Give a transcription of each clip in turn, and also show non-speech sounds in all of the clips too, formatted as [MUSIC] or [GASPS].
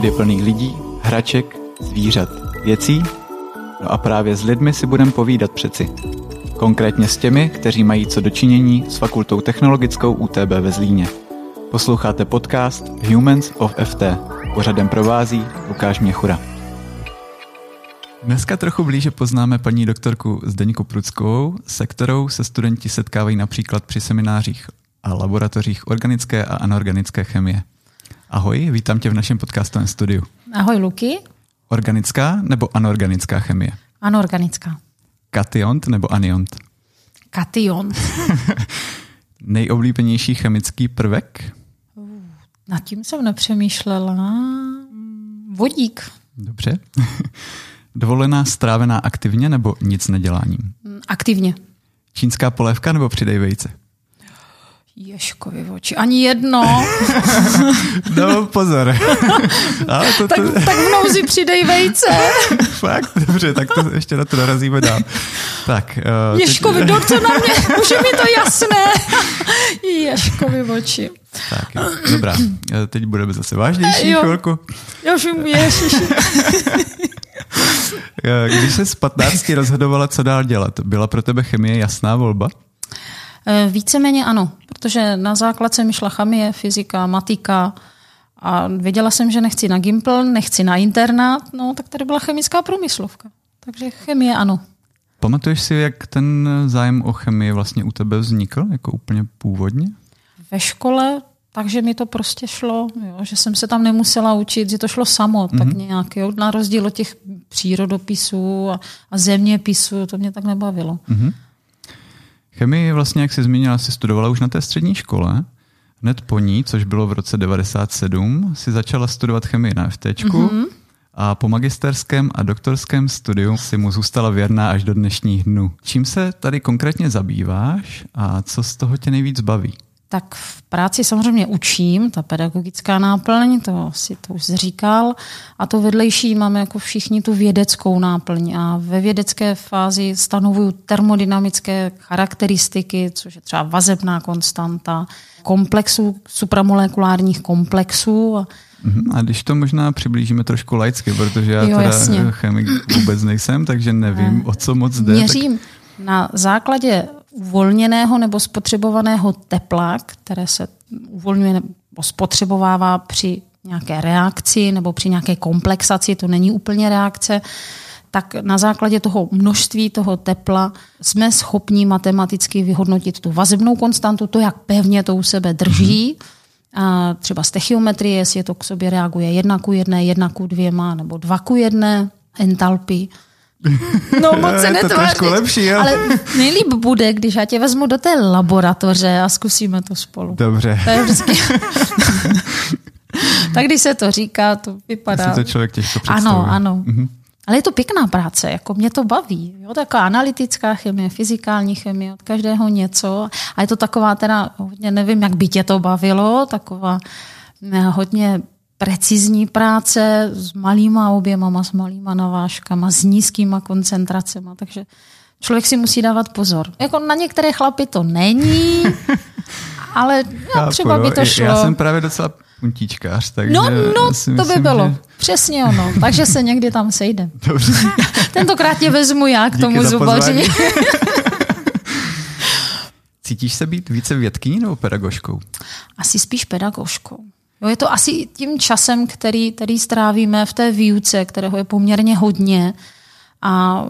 Svět je plný lidí, hraček, zvířat, věcí. No a právě s lidmi si budeme povídat přeci. Konkrétně s těmi, kteří mají co dočinění s Fakultou technologickou UTB ve Zlíně. Posloucháte podcast Humans of FT. Pořadem provází Lukáš Měchura. Dneska trochu blíže poznáme paní doktorku Zdeňku Pruckovou, se kterou se studenti setkávají například při seminářích a laboratořích organické a anorganické chemie. Ahoj, vítám tě v našem podcastovém studiu. Ahoj Luky. Organická nebo anorganická chemie? Anorganická. Kationt nebo aniont? Kation. [LAUGHS] Nejoblíbenější chemický prvek? Nad tím jsem nepřemýšlela. Vodík. Dobře. [LAUGHS] Dovolená strávená aktivně nebo nic neděláním? Aktivně. Čínská polévka nebo přidej vejce? Ješkovi oči. Ani jedno. [LAUGHS] No, pozor. [LAUGHS] Ale to, to... Tak, tak v nouzi přidej vejce. [LAUGHS] Fakt? Dobře, tak to ještě na to narazíme dál. Tak, uh, Ješkovi, teď... doktor na mě, už je mi to jasné. Ješkovi oči. Tak, jo. dobrá. Teď budeme zase vážnější jo. chvilku. Já už jim ježiši. Když se z 15 rozhodovala, co dál dělat, byla pro tebe chemie jasná volba? Eh, víceméně ano, protože na základce mi šla chemie, fyzika, matika a věděla jsem, že nechci na Gimpl, nechci na internát, no tak tady byla chemická průmyslovka. Takže chemie ano. Pamatuješ si, jak ten zájem o chemii vlastně u tebe vznikl, jako úplně původně? Ve škole, takže mi to prostě šlo, jo, že jsem se tam nemusela učit, že to šlo samo, mm-hmm. tak mhm. nějak, jo, na rozdíl od těch přírodopisů a, a zeměpisů, to mě tak nebavilo. Mm-hmm. Chemii vlastně, jak jsi zmínila, si studovala už na té střední škole. Hned po ní, což bylo v roce 97, si začala studovat chemii na FT. Mm-hmm. A po magisterském a doktorském studiu si mu zůstala věrná až do dnešních dnů. Čím se tady konkrétně zabýváš a co z toho tě nejvíc baví? Tak v práci samozřejmě učím, ta pedagogická náplň, to si to už říkal, a to vedlejší máme jako všichni tu vědeckou náplň a ve vědecké fázi stanovuju termodynamické charakteristiky, což je třeba vazebná konstanta, komplexů, supramolekulárních komplexů. Mhm, a když to možná přiblížíme trošku laicky, protože já jo, teda jasně. chemik vůbec nejsem, takže nevím, o co moc jde. Měřím tak... na základě uvolněného nebo spotřebovaného tepla, které se uvolňuje nebo spotřebovává při nějaké reakci nebo při nějaké komplexaci, to není úplně reakce, tak na základě toho množství toho tepla jsme schopni matematicky vyhodnotit tu vazebnou konstantu, to, jak pevně to u sebe drží, a třeba z techiometrie, jestli to k sobě reaguje jedna ku jedné, jedna ku dvěma nebo dva ku jedné, entalpy. No [LAUGHS] moc se netváří. To lepší, jo? Ale nejlíp bude, když já tě vezmu do té laboratoře a zkusíme to spolu. Dobře. To je vždycky... [LAUGHS] tak když se to říká, to vypadá... Si to člověk těžko představí. Ano, ano. Mhm. Ale je to pěkná práce, jako mě to baví. Jo? Taková analytická chemie, fyzikální chemie, od každého něco. A je to taková teda, hodně nevím, jak by tě to bavilo, taková hodně precizní práce s malýma objemama, s malýma navážkama, s nízkýma koncentracemi, takže člověk si musí dávat pozor. Jako na některé chlapy to není, [LAUGHS] ale no, třeba by to šlo. Já jsem právě docela puntíčkář, takže No, no to myslím, by bylo. Že... Přesně ono. Takže se někdy tam sejde. [LAUGHS] Dobře. [LAUGHS] Tentokrát tě vezmu já k Díky tomu zubaři. Cítíš se být více vědkyní nebo pedagožkou? Asi spíš pedagožkou. Jo, je to asi tím časem, který, který strávíme v té výuce, kterého je poměrně hodně. A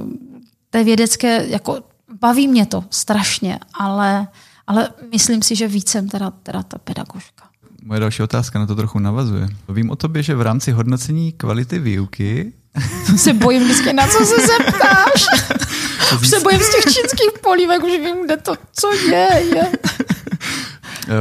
té vědecké, jako baví mě to strašně, ale, ale myslím si, že vícem teda, teda ta pedagožka. Moje další otázka na to trochu navazuje. Vím o tobě, že v rámci hodnocení kvality výuky... se bojím vždycky, na co se zeptáš. [LAUGHS] už se bojím z těch čínských polívek, už vím, kde to, co je. je.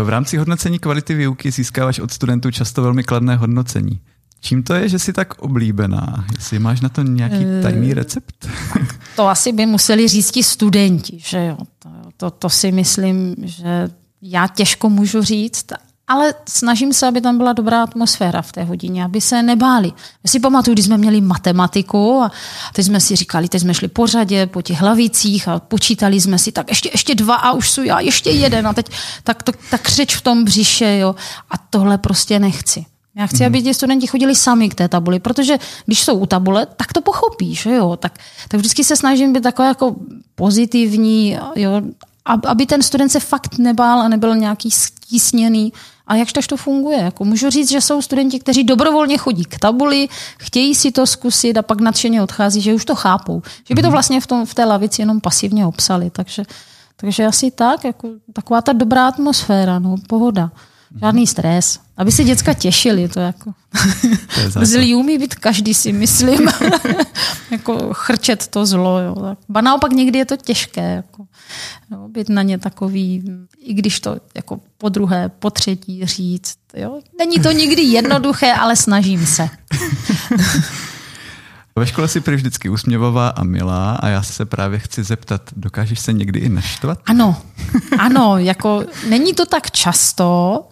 V rámci hodnocení kvality výuky získáváš od studentů často velmi kladné hodnocení. Čím to je, že jsi tak oblíbená? Jestli máš na to nějaký eh, tajný recept? [LAUGHS] To asi by museli říct ti studenti, že jo. To, to, to si myslím, že já těžko můžu říct, ale snažím se, aby tam byla dobrá atmosféra v té hodině, aby se nebáli. Já si pamatuju, když jsme měli matematiku a teď jsme si říkali, teď jsme šli po řadě, po těch hlavicích a počítali jsme si, tak ještě, ještě dva a už jsou já, ještě jeden a teď tak, to, tak křeč v tom břiše, jo. A tohle prostě nechci. Já chci, aby ti studenti chodili sami k té tabuli, protože když jsou u tabule, tak to pochopíš, jo? Tak, tak vždycky se snažím být takový jako pozitivní, jo? aby ten student se fakt nebál a nebyl nějaký stísněný. A jakž to funguje? Jako můžu říct, že jsou studenti, kteří dobrovolně chodí k tabuli, chtějí si to zkusit a pak nadšeně odchází, že už to chápou. Že by to mhm. vlastně v, tom, v té lavici jenom pasivně obsali. Takže, takže asi tak, jako taková ta dobrá atmosféra, no, pohoda. Žádný stres. Aby se děcka těšili, to jako. [LAUGHS] To Zlý umí být každý, si myslím. [LAUGHS] jako chrčet to zlo. Jo. Ba naopak někdy je to těžké. Jako, jo, být na ně takový, i když to jako po druhé, po třetí říct. Jo. Není to nikdy jednoduché, ale snažím se. [LAUGHS] Ve škole si prý vždycky usměvavá a milá a já se právě chci zeptat, dokážeš se někdy i naštvat? Ano, ano, jako není to tak často,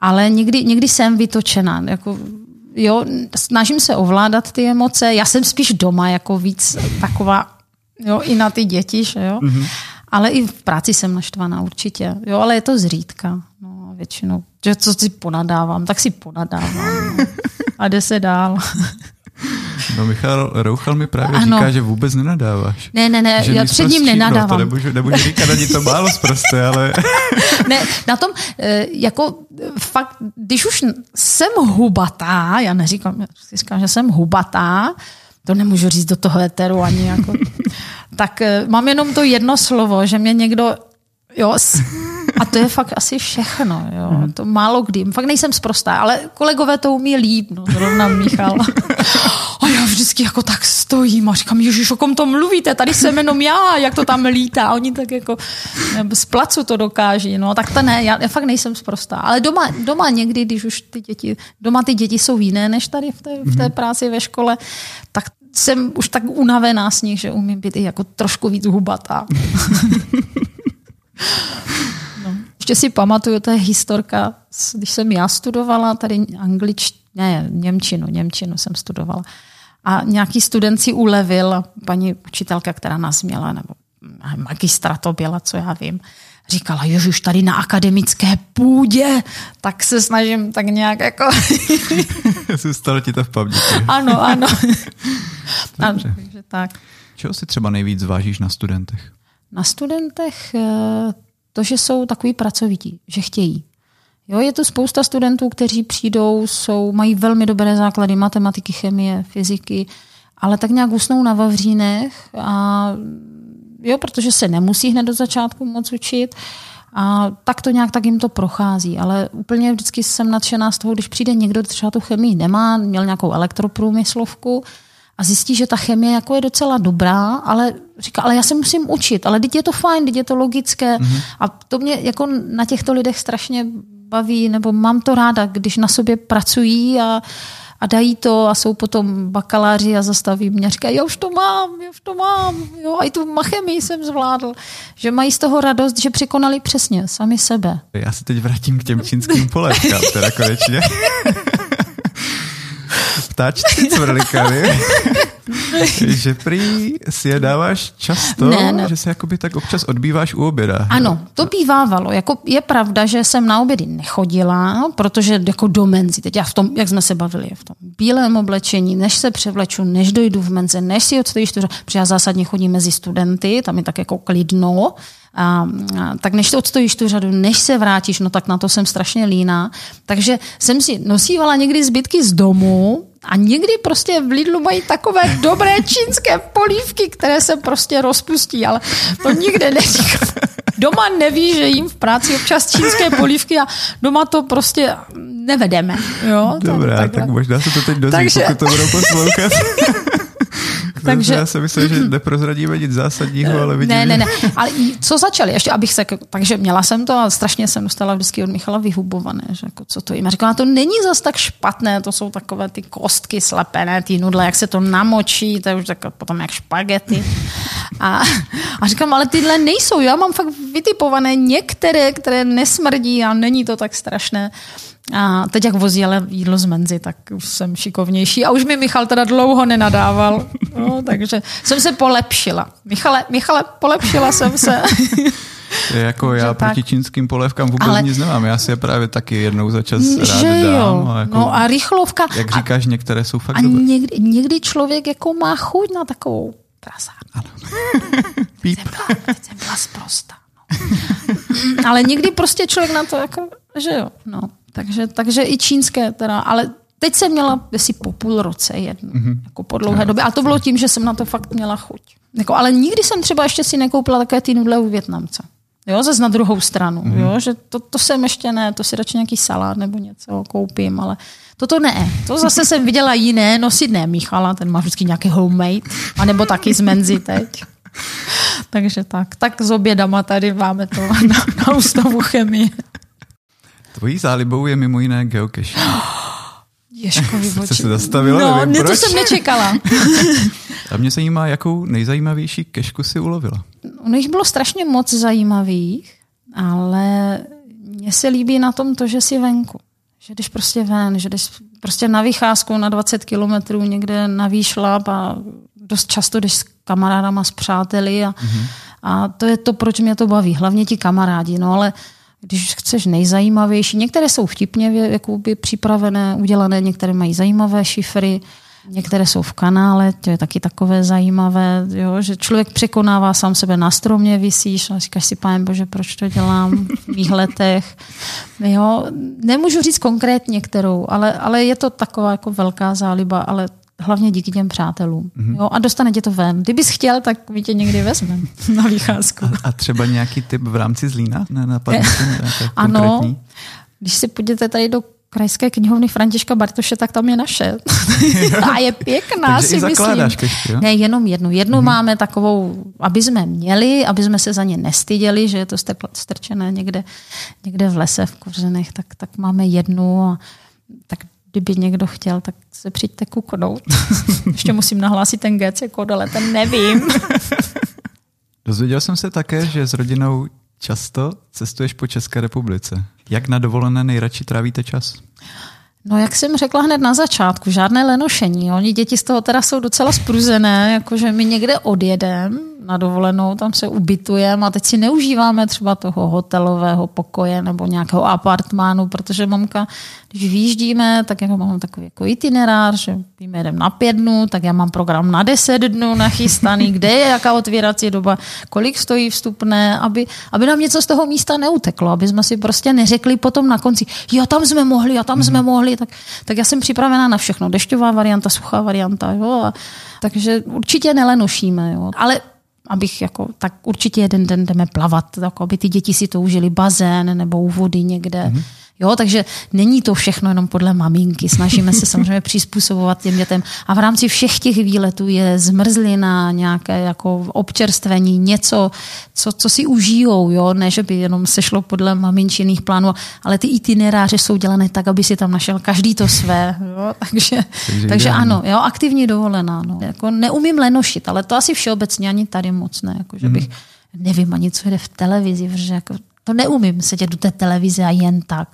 ale někdy, někdy jsem vytočená. Jako, jo, snažím se ovládat ty emoce. Já jsem spíš doma jako víc taková, jo, i na ty děti, že jo. Mm-hmm. Ale i v práci jsem naštvaná určitě. Jo, ale je to zřídka. No, většinou. Že co si ponadávám, tak si ponadávám. No. A jde se dál. [LAUGHS] No Michal Rouchal mi právě ano. říká, že vůbec nenadáváš. Ne, ne, ne, že já před ním nenadávám. To nemůžu, nemůžu říkat ani to málo zprosté, ale... [LAUGHS] ne, na tom, eh, jako fakt, když už jsem hubatá, já neříkám, já říkám, že jsem hubatá, to nemůžu říct do toho eteru ani jako, [LAUGHS] tak eh, mám jenom to jedno slovo, že mě někdo Jo, a to je fakt asi všechno. Jo. Mhm. To málo kdy. Fakt nejsem sprostá, ale kolegové to umí líp. No, zrovna Michal. [LAUGHS] A já vždycky jako tak stojím a říkám, ježiš, o kom to mluvíte? Tady jsem jenom já, jak to tam lítá. A oni tak jako z placu to dokáží. No, tak to ne, já, já fakt nejsem sprostá. Ale doma, doma někdy, když už ty děti, doma ty děti jsou jiné než tady v té, v té mhm. práci ve škole, tak jsem už tak unavená z nich, že umím být i jako trošku víc hubatá. [LAUGHS] No. Ještě si pamatuju, to je historka, když jsem já studovala tady anglič, ne, Němčinu, Němčinu jsem studovala. A nějaký student si ulevil, paní učitelka, která nás měla, nebo magistra to byla, co já vím, říkala, už tady na akademické půdě, tak se snažím tak nějak jako... [LAUGHS] Zůstalo ti to v paměti. ano, ano. [LAUGHS] ano takže tak. Čeho si třeba nejvíc vážíš na studentech? Na studentech eh, to, že jsou takový pracovití, že chtějí. Jo, je to spousta studentů, kteří přijdou, jsou, mají velmi dobré základy matematiky, chemie, fyziky, ale tak nějak usnou na Vavřínech a jo, protože se nemusí hned do začátku moc učit a tak to nějak tak jim to prochází, ale úplně vždycky jsem nadšená z toho, když přijde někdo, třeba tu chemii nemá, měl nějakou elektroprůmyslovku, a zjistí, že ta chemie jako je docela dobrá, ale říká, ale já se musím učit, ale teď je to fajn, teď je to logické. Mm-hmm. A to mě jako na těchto lidech strašně baví, nebo mám to ráda, když na sobě pracují a, a dají to a jsou potom bakaláři a zastaví mě a říkají, já už to mám, já už to mám, jo, a i tu chemii jsem zvládl. Že mají z toho radost, že překonali přesně sami sebe. Já se teď vrátím k těm čínským polévkám, teda konečně. [LAUGHS] ptáčci cvrlikaly, [LAUGHS] že prý si je dáváš často, ne, ne. že se jakoby tak občas odbýváš u oběda. Ano, to bývávalo. Jako je pravda, že jsem na obědy nechodila, protože jako do menzy, teď já v tom, jak jsme se bavili, v tom bílém oblečení, než se převleču, než dojdu v menze, než si odstojíš, protože já zásadně chodím mezi studenty, tam je tak jako klidno, a, a, tak než to odstojíš tu řadu, než se vrátíš, no tak na to jsem strašně líná. Takže jsem si nosívala někdy zbytky z domu, a někdy prostě v Lidlu mají takové dobré čínské polívky, které se prostě rozpustí, ale to nikde neříkám. Doma neví, že jim v práci občas čínské polívky a doma to prostě nevedeme. Jo? Dobrá, tak, tak možná se to teď dozví, Takže... pokud to budou poslouchat. [LAUGHS] Takže... Já jsem myslel, že neprozradíme nic zásadního, ale vidím. Ne, ne, ne. Ale co začali? Ještě abych se... Takže měla jsem to a strašně jsem dostala vždycky od Michala vyhubované. Že jako, co to jim? A říkala, to není zas tak špatné, to jsou takové ty kostky slepené, ty nudle, jak se to namočí, to je už tak potom jak špagety. A, a říkám, ale tyhle nejsou. Já mám fakt vytipované některé, které nesmrdí a není to tak strašné. A teď, jak vozí ale jídlo z menzy, tak už jsem šikovnější. A už mi Michal teda dlouho nenadával. No, [LAUGHS] takže jsem se polepšila. Michale, Michale, polepšila jsem se. [LAUGHS] Je jako já tak. proti čínským polévkám vůbec Ale... nic nemám. Já si je právě taky jednou za čas rád že dám. jo. a Jako, No a rychlovka. jak a, říkáš, některé jsou fakt a dobré. někdy, někdy člověk jako má chuť na takovou prasárnu. [LAUGHS] Píp. Jsem byla, jsem byla zprosta. No. ale někdy prostě člověk na to jako, že jo. No. Takže, takže i čínské teda, ale teď jsem měla asi po půl roce jednu, mm-hmm. jako po dlouhé době. A to bylo tím, že jsem na to fakt měla chuť. Jako, ale nikdy jsem třeba ještě si nekoupila také ty nudle u Větnamce. Jo, zase na druhou stranu. Mm-hmm. Jo, že to, to jsem ještě ne, to si radši nějaký salát nebo něco koupím, ale toto ne. To zase jsem viděla jiné, nosit ne Michala, ten má vždycky nějaký homemade, anebo taky z Menzy teď. Takže tak, tak s obědama tady máme to na, na ústavu chemie. Tvojí zálibou je mimo jiné geocaching. [GASPS] Ježkovi Srdce [LAUGHS] se zastavilo, No, nevím ne, to proč. jsem nečekala. [LAUGHS] A mě zajímá, jakou nejzajímavější kešku si ulovila. Ono jich bylo strašně moc zajímavých, ale mně se líbí na tom to, že jsi venku. Že jdeš prostě ven, že jdeš prostě na vycházku na 20 kilometrů někde na výšlap a dost často jdeš s kamarádama, s přáteli a, mm-hmm. a to je to, proč mě to baví. Hlavně ti kamarádi, no ale když chceš nejzajímavější, některé jsou vtipně jakoby připravené, udělané, některé mají zajímavé šifry, Některé jsou v kanále, to je taky takové zajímavé, jo, že člověk překonává sám sebe na stromě, vysíš a říkáš si, pánem bože, proč to dělám v mých letech. Jo, nemůžu říct konkrétně kterou, ale, ale je to taková jako velká záliba, ale hlavně díky těm přátelům. Mm-hmm. Jo, a dostane tě to ven. Kdybys chtěl, tak mi tě někdy vezmeme [LAUGHS] na vycházku. A, a třeba nějaký typ v rámci Zlína? Ne, napadne [LAUGHS] ano, konkrétní? když si půjdete tady do krajské knihovny Františka Bartoše, tak tam je naše. [LAUGHS] a je pěkná, Takže si myslím. kešky, jo? Ne, jenom jednu. Jednu mm-hmm. máme takovou, aby jsme měli, aby jsme se za ně nestyděli, že je to strčené někde, někde v lese, v kořenech, tak, tak máme jednu a tak kdyby někdo chtěl, tak se přijďte kuknout. [LAUGHS] Ještě musím nahlásit ten GC kód, ale ten nevím. [LAUGHS] Dozvěděl jsem se také, že s rodinou často cestuješ po České republice. Jak na dovolené nejradši trávíte čas? No, jak jsem řekla hned na začátku, žádné lenošení. Oni děti z toho teda jsou docela spruzené, jakože my někde odjedem na dovolenou, tam se ubytujeme a teď si neužíváme třeba toho hotelového pokoje nebo nějakého apartmánu, protože mamka, když vyjíždíme, tak jako mám takový jako itinerář, že víme, jedem na pět dnů, tak já mám program na deset dnů nachystaný, [LAUGHS] kde je jaká otvírací doba, kolik stojí vstupné, aby, aby nám něco z toho místa neuteklo, aby jsme si prostě neřekli potom na konci, jo, tam jsme mohli, a tam jsme mohli, tak, tak já jsem připravená na všechno, dešťová varianta, suchá varianta, jo, a, takže určitě nelenošíme, jo, ale abych jako, tak určitě jeden den jdeme plavat, jako aby ty děti si to užili bazén nebo u vody někde. Mm-hmm. Jo, takže není to všechno jenom podle maminky. Snažíme se [LAUGHS] samozřejmě přizpůsobovat těm dětem. A v rámci všech těch výletů je zmrzlina, nějaké jako občerstvení, něco, co, co si užijou. Jo? Ne, že by jenom se šlo podle maminčiných plánů, ale ty itineráře jsou dělané tak, aby si tam našel každý to své. Jo? [LAUGHS] Takže, takže, takže ano, jo, aktivní dovolená. No. Jako neumím lenošit, ale to asi všeobecně ani tady moc ne. Jako, že bych, nevím ani, co jde v televizi, protože jako to neumím sedět do té televize a jen tak.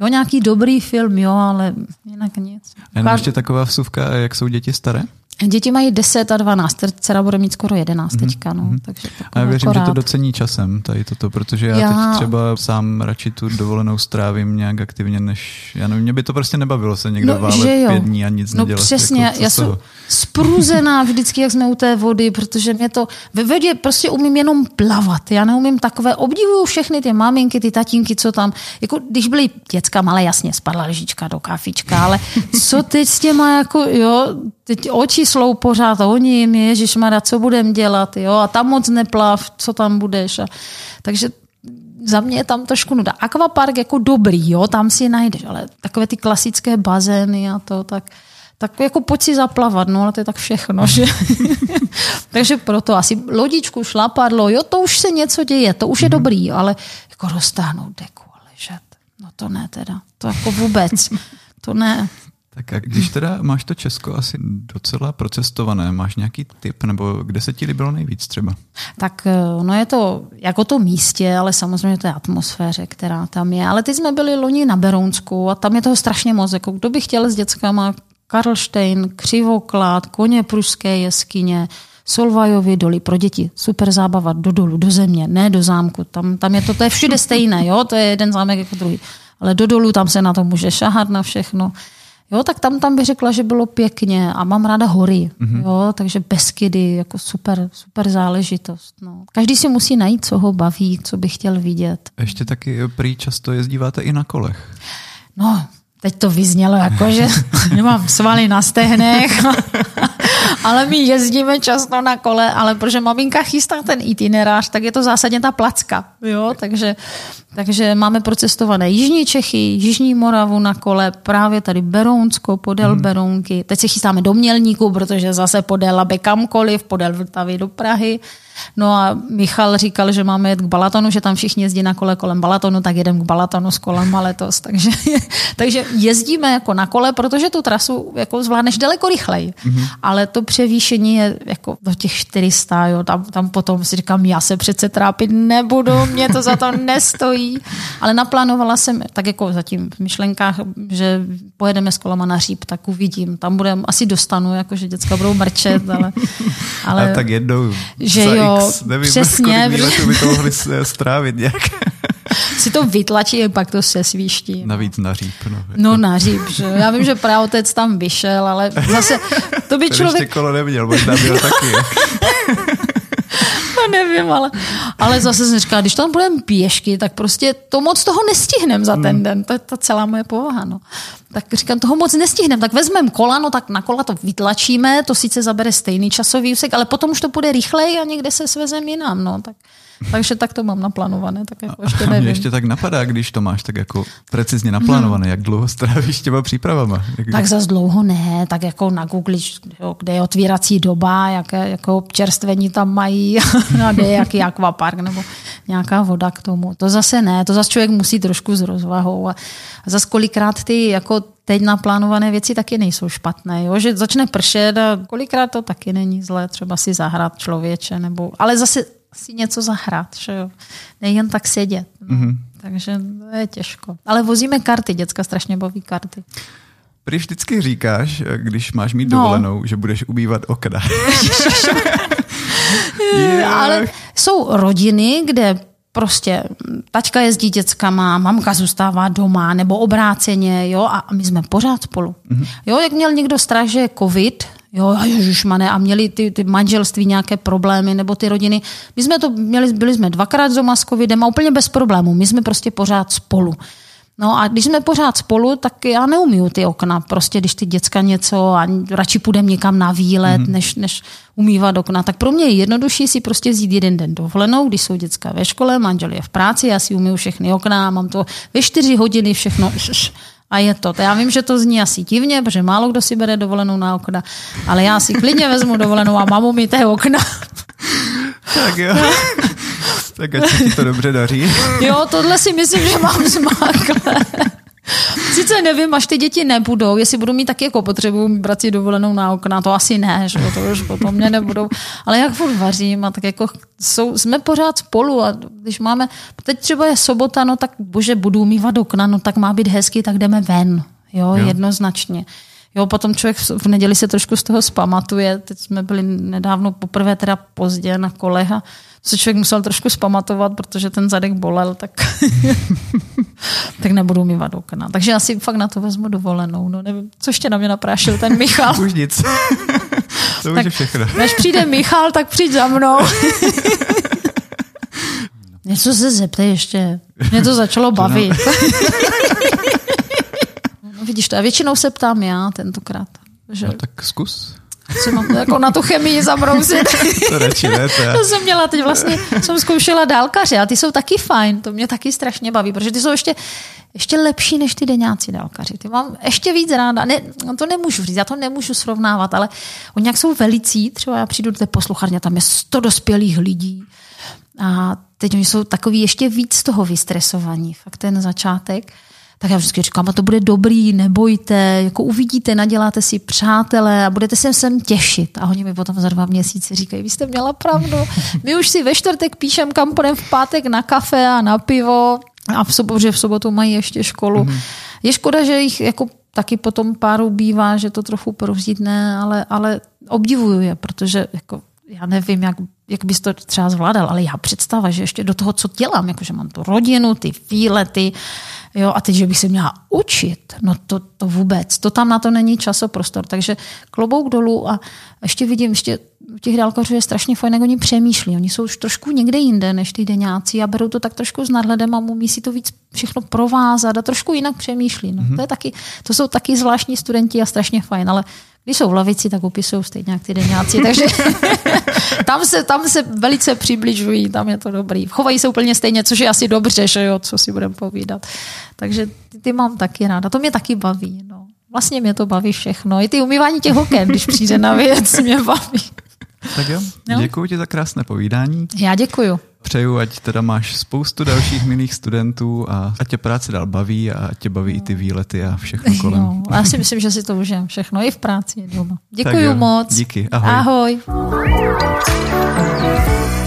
Jo, nějaký dobrý film, jo, ale jinak nic. A ještě taková vsuvka, jak jsou děti staré? Děti mají 10 a 12, dcera bude mít skoro 11 mm-hmm. teďka. No, takže a já věřím, akorát. že to docení časem, tady toto, protože já, Já- teď třeba sám radši tu dovolenou strávím nějak aktivně, než, já nevím, mě by to prostě nebavilo se někdo No, válet pět dní a nic No nedělat. přesně, jako, já jsem toho? spruzená vždycky, jak jsme u té vody, protože mě to, ve vodě prostě umím jenom plavat, já neumím takové, obdivuju všechny ty maminky, ty tatínky, co tam, jako když byly děcka malé, jasně, spadla lžička do kafička, ale co teď s těma, jako jo, teď oči slou pořád oni jim, ježišmarja, co budem dělat, jo, a tam moc neplav, co tam budeš. A, takže za mě je tam trošku nuda. Aquapark jako dobrý, jo, tam si najdeš, ale takové ty klasické bazény a to, tak, tak jako pojď si zaplavat, no ale to je tak všechno, že? [LAUGHS] Takže proto asi lodičku, šlapadlo, jo, to už se něco děje, to už je dobrý, ale jako roztáhnout deku a ležet, no to ne teda, to jako vůbec, to ne. Tak a když teda máš to Česko asi docela procestované, máš nějaký tip, nebo kde se ti líbilo nejvíc třeba? Tak eh, no je to jako to místě, ale samozřejmě to je atmosféře, která tam je. Ale teď jsme byli loni na Berounsku a tam je toho strašně moc. Jako kdo by chtěl s dětskama Karlštejn, Křivoklát, koně pruské jeskyně, Solvajovy doly pro děti, super zábava, do dolu, do země, ne do zámku. Tam, tam je to, to je všude stejné, jo? to je jeden zámek jako druhý. Ale do dolu tam se na to může šahat na všechno. Jo, tak tam, tam bych řekla, že bylo pěkně a mám ráda hory, mm-hmm. jo, takže Beskydy, jako super, super záležitost. No. Každý si musí najít, co ho baví, co by chtěl vidět. Ještě taky prý často jezdíváte i na kolech. No, teď to vyznělo jako, že [LAUGHS] nemám svaly na stehnech, [LAUGHS] ale my jezdíme často na kole, ale protože maminka chystá ten itinerář, tak je to zásadně ta placka. Jo? Takže, takže máme procestované Jižní Čechy, Jižní Moravu na kole, právě tady Berounsko, podél hmm. Berounky. Teď se chystáme do Mělníku, protože zase podél aby kamkoliv, podél Vltavy do Prahy. No a Michal říkal, že máme jet k Balatonu, že tam všichni jezdí na kole kolem Balatonu, tak jedem k Balatonu s kolem letos. [LAUGHS] Takže, takže jezdíme jako na kole, protože tu trasu jako zvládneš daleko rychleji. Mm-hmm. Ale to převýšení je jako do těch 400, jo, tam, tam potom si říkám, já se přece trápit nebudu, mě to za to [LAUGHS] nestojí. Ale naplánovala jsem, tak jako zatím v myšlenkách, že pojedeme s kolama na říp, tak uvidím. Tam budeme, asi dostanu, jako že děcka budou mrčet, ale... [LAUGHS] ale a tak jednou že jo, X, nevím, [LAUGHS] přesně. Kolik by to mohli strávit nějak. [LAUGHS] si to vytlačí a pak to se svíští. Navíc na říp. No, jako. no na říp, že? Já vím, že praotec tam vyšel, ale zase to by člověk... ještě kolo neměl, možná byl [LAUGHS] taky. no nevím, ale, ale zase jsem říkala, když tam budeme pěšky, tak prostě to moc toho nestihnem za ten hmm. den. To je ta celá moje povaha. No. Tak říkám, toho moc nestihnem, tak vezmeme kola, no tak na kola to vytlačíme, to sice zabere stejný časový úsek, ale potom už to půjde rychleji a někde se svezem jinam. No. Tak takže tak to mám naplánované, tak jako ještě nevím. Mě ještě tak napadá, když to máš tak jako precizně naplánované, hmm. jak dlouho strávíš těma přípravama? Jak... Tak zas dlouho ne, tak jako na Google, kde je otvírací doba, jaké jako občerstvení tam mají, [LAUGHS] a kde je jaký akvapark nebo nějaká voda k tomu. To zase ne, to zase člověk musí trošku s rozvahou a, a zase kolikrát ty jako teď naplánované věci taky nejsou špatné, jo? že začne pršet a kolikrát to taky není zlé, třeba si zahrát člověče, nebo, ale zase si něco zahrát, že jo. Nejen tak sedět. No. Mm-hmm. Takže to je těžko. Ale vozíme karty, děcka strašně baví karty. Prý vždycky říkáš, když máš mít no. dovolenou, že budeš ubývat okna. [LAUGHS] [LAUGHS] yeah. Ale jsou rodiny, kde prostě tačka jezdí dětskama, mamka zůstává doma, nebo obráceně, jo, a my jsme pořád spolu. Mm-hmm. Jo, jak měl někdo strach, že je covid, jo, ježišmane, a měli ty, ty manželství nějaké problémy, nebo ty rodiny. My jsme to měli, byli jsme dvakrát doma s covidem a úplně bez problémů. My jsme prostě pořád spolu. No a když jsme pořád spolu, tak já neumiju ty okna. Prostě když ty děcka něco a radši půjdem někam na výlet, mm-hmm. než, než umývat okna. Tak pro mě je jednodušší si prostě vzít jeden den dovolenou, když jsou děcka ve škole, manžel je v práci, já si umiju všechny okna, mám to ve čtyři hodiny všechno a je to. Já vím, že to zní asi divně, protože málo kdo si bere dovolenou na okna, ale já si klidně vezmu dovolenou a mám umyté okna. Tak jo. tak ať se ti to dobře daří. Jo, tohle si myslím, že mám zmákle. Sice nevím, až ty děti nebudou, jestli budu mít taky jako potřebu brát si dovolenou na okna, to asi ne, že to už potom mě nebudou. Ale jak furt vařím a tak jako jsou, jsme pořád spolu a když máme, teď třeba je sobota, no tak bože, budu umývat okna, no tak má být hezky, tak jdeme ven. Jo, jo. jednoznačně. Jo, potom člověk v neděli se trošku z toho zpamatuje. Teď jsme byli nedávno poprvé teda pozdě na kolech a se člověk musel trošku zpamatovat, protože ten zadek bolel, tak, [LAUGHS] tak nebudu mývat okna. Takže já si fakt na to vezmu dovolenou. No nevím, co ještě na mě naprášil ten Michal. [LAUGHS] Už nic. [LAUGHS] to už je všechno. Než přijde Michal, tak přijď za mnou. Něco se zeptej ještě. Mě to začalo bavit. no, vidíš to, a většinou se ptám já tentokrát. Že... No tak zkus co mám jako na tu chemii zabrousit. [LAUGHS] to radši ne, to, to jsem měla teď vlastně, jsem zkoušela dálkaře a ty jsou taky fajn, to mě taky strašně baví, protože ty jsou ještě, ještě lepší než ty deňáci dálkaři. Ty mám ještě víc ráda, ne, to nemůžu říct, já to nemůžu srovnávat, ale oni jak jsou velicí, třeba já přijdu do té poslucharně, tam je sto dospělých lidí a teď oni jsou takový ještě víc toho vystresovaní, fakt ten začátek tak já vždycky říkám, a to bude dobrý, nebojte, jako uvidíte, naděláte si přátelé a budete se sem těšit. A oni mi potom za dva měsíce říkají, vy jste měla pravdu, my už si ve čtvrtek píšem, kam půjdeme v pátek na kafe a na pivo a v sobotu, že v sobotu mají ještě školu. Mm-hmm. Je škoda, že jich jako taky potom páru bývá, že to trochu ne, ale, ale obdivuju je, protože jako já nevím, jak, jak bys to třeba zvládal, ale já představa, že ještě do toho, co dělám, jakože mám tu rodinu, ty výlety, jo, a teď, že bych se měla učit, no to, to vůbec, to tam na to není časoprostor, takže klobouk dolů a ještě vidím, ještě u těch dálkařů je strašně fajn, jak oni přemýšlí. Oni jsou už trošku někde jinde než ty deňáci a berou to tak trošku s nadhledem a umí si to víc všechno provázat a trošku jinak přemýšlí. No, mm-hmm. to, je taky, to jsou taky zvláštní studenti a strašně fajn, ale když jsou v lavici, tak upisují stejně jak ty deňáci, takže [LAUGHS] tam, se, tam se velice přibližují, tam je to dobrý. Chovají se úplně stejně, což je asi dobře, že jo, co si budeme povídat. Takže ty, ty mám taky ráda, to mě taky baví. No. Vlastně mě to baví všechno. I ty umývání těch oken, když přijde na věc, mě baví. Tak jo, no. děkuji ti za krásné povídání. Já děkuju. Přeju, ať teda máš spoustu dalších milých studentů a ať tě práce dál baví a ať tě baví no. i ty výlety a všechno kolem. Jo, já si myslím, že si to užijem všechno i v práci doma. Děkuji moc. Díky, ahoj. Ahoj.